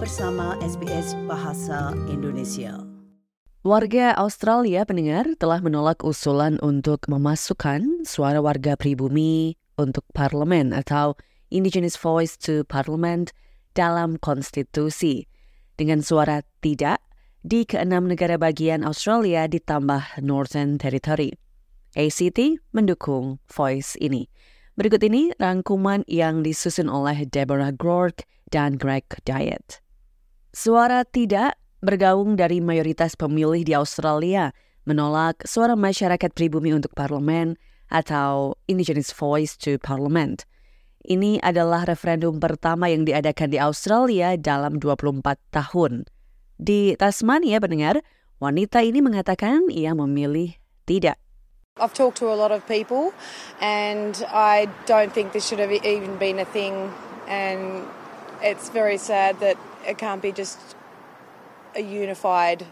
bersama SBS Bahasa Indonesia. Warga Australia pendengar telah menolak usulan untuk memasukkan suara warga pribumi untuk parlemen atau Indigenous Voice to Parliament dalam konstitusi. Dengan suara tidak di keenam negara bagian Australia ditambah Northern Territory. ACT mendukung voice ini. Berikut ini rangkuman yang disusun oleh Deborah Groark dan Greg Diet. Suara tidak bergaung dari mayoritas pemilih di Australia menolak suara masyarakat pribumi untuk parlemen atau Indigenous Voice to Parliament. Ini adalah referendum pertama yang diadakan di Australia dalam 24 tahun. Di Tasmania, pendengar, wanita ini mengatakan ia memilih tidak. I've talked to a lot of people, and I don't think this should have even been a thing. And it's very sad that it can't be just a unified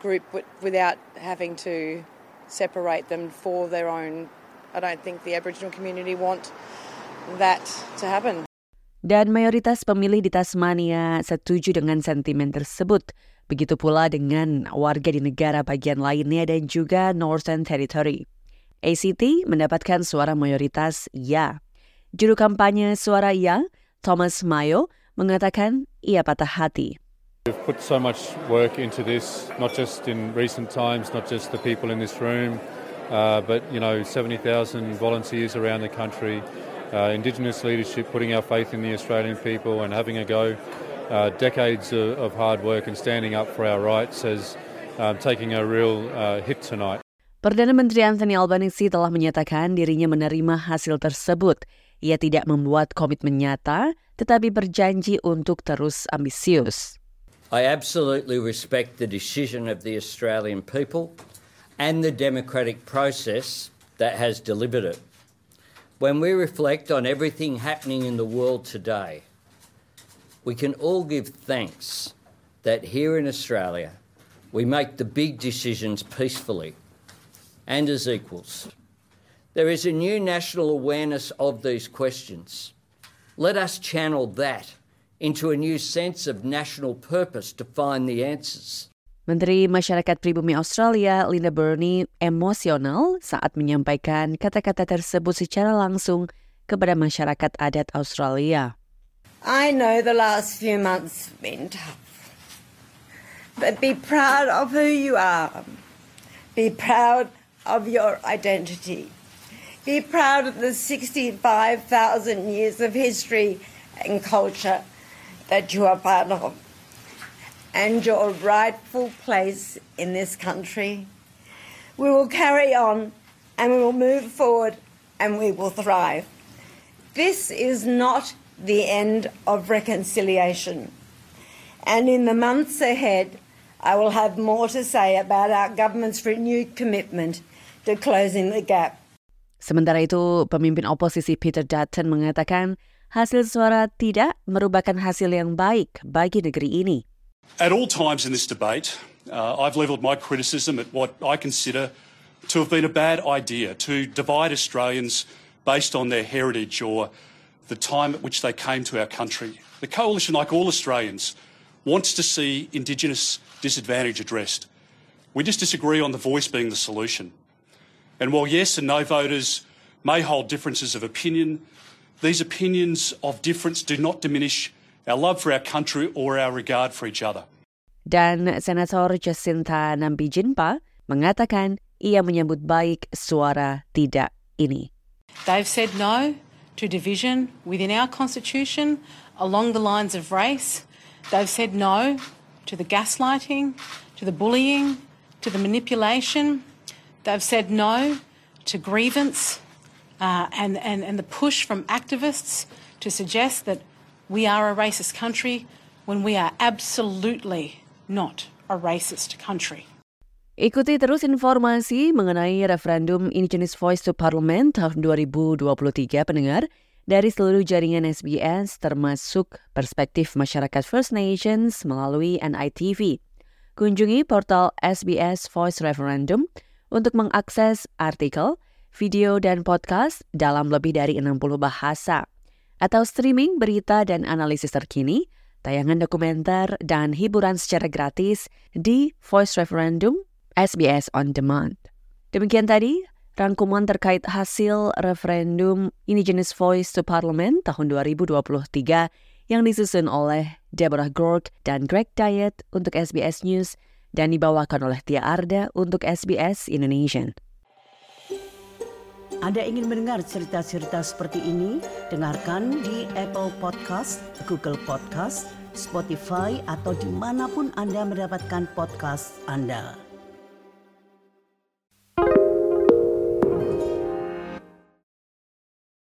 group without having to separate them for their own. I don't think the Aboriginal community want that to happen. Dan mayoritas pemilih di Tasmania setuju dengan sentimen tersebut. Begitu pula dengan warga di negara bagian lainnya dan juga Northern Territory. ACT mendapatkan suara mayoritas ya. Juru kampanye suara ya, Thomas Mayo, mengatakan ia patah hati. We've put so much work into this, not just in recent times, not just the people in this room, uh, but you know, 70,000 volunteers around the country uh, Indigenous leadership, putting our faith in the Australian people and having a go. Uh, decades of, of, hard work and standing up for our rights as um, taking a real uh, hit tonight. Perdana Menteri Anthony Albanese telah menyatakan dirinya menerima hasil tersebut. Ia tidak membuat komitmen nyata, tetapi berjanji untuk terus ambisius. I absolutely respect the decision of the Australian people and the democratic process that has delivered it. When we reflect on everything happening in the world today, we can all give thanks that here in Australia we make the big decisions peacefully and as equals. There is a new national awareness of these questions. Let us channel that into a new sense of national purpose to find the answers. Menteri Masyarakat Pribumi Australia, Linda Burney, emosional saat menyampaikan kata-kata tersebut secara langsung kepada masyarakat adat Australia. I know the last few months have been tough. But be proud of who you are. Be proud of your identity. Be proud of the 65,000 years of history and culture that you are part of and your rightful place in this country. We will carry on and we will move forward and we will thrive. This is not the end of reconciliation. And in the months ahead, I will have more to say about our government's renewed commitment to closing the gap. Sementara itu, pemimpin oposisi Peter Dutton mengatakan hasil suara tidak merupakan hasil yang baik bagi negeri ini. At all times in this debate, uh, I've levelled my criticism at what I consider to have been a bad idea to divide Australians based on their heritage or the time at which they came to our country. The Coalition, like all Australians, wants to see Indigenous disadvantage addressed. We just disagree on the voice being the solution. And while yes and no voters may hold differences of opinion, these opinions of difference do not diminish our love for our country or our regard for each other. Dan Senator Jacinta Nambijinpa mengatakan ia menyambut baik suara tidak ini. They've said no to division within our constitution along the lines of race. They've said no to the gaslighting, to the bullying, to the manipulation. They've said no to grievance uh, and, and, and the push from activists to suggest that we are a racist country when we are absolutely not a racist country. Ikuti terus informasi mengenai referendum Indigenous Voice to Parliament tahun 2023 pendengar dari seluruh jaringan SBS termasuk perspektif masyarakat First Nations melalui NITV. Kunjungi portal SBS Voice Referendum untuk mengakses artikel, video, dan podcast dalam lebih dari 60 bahasa atau streaming berita dan analisis terkini tayangan dokumenter, dan hiburan secara gratis di Voice Referendum SBS On Demand. Demikian tadi rangkuman terkait hasil referendum Indigenous Voice to Parliament tahun 2023 yang disusun oleh Deborah Gork dan Greg Diet untuk SBS News dan dibawakan oleh Tia Arda untuk SBS Indonesian. Anda ingin mendengar cerita-cerita seperti ini? Dengarkan di Apple Podcast, Google Podcast, Spotify, atau di mana pun Anda mendapatkan podcast Anda.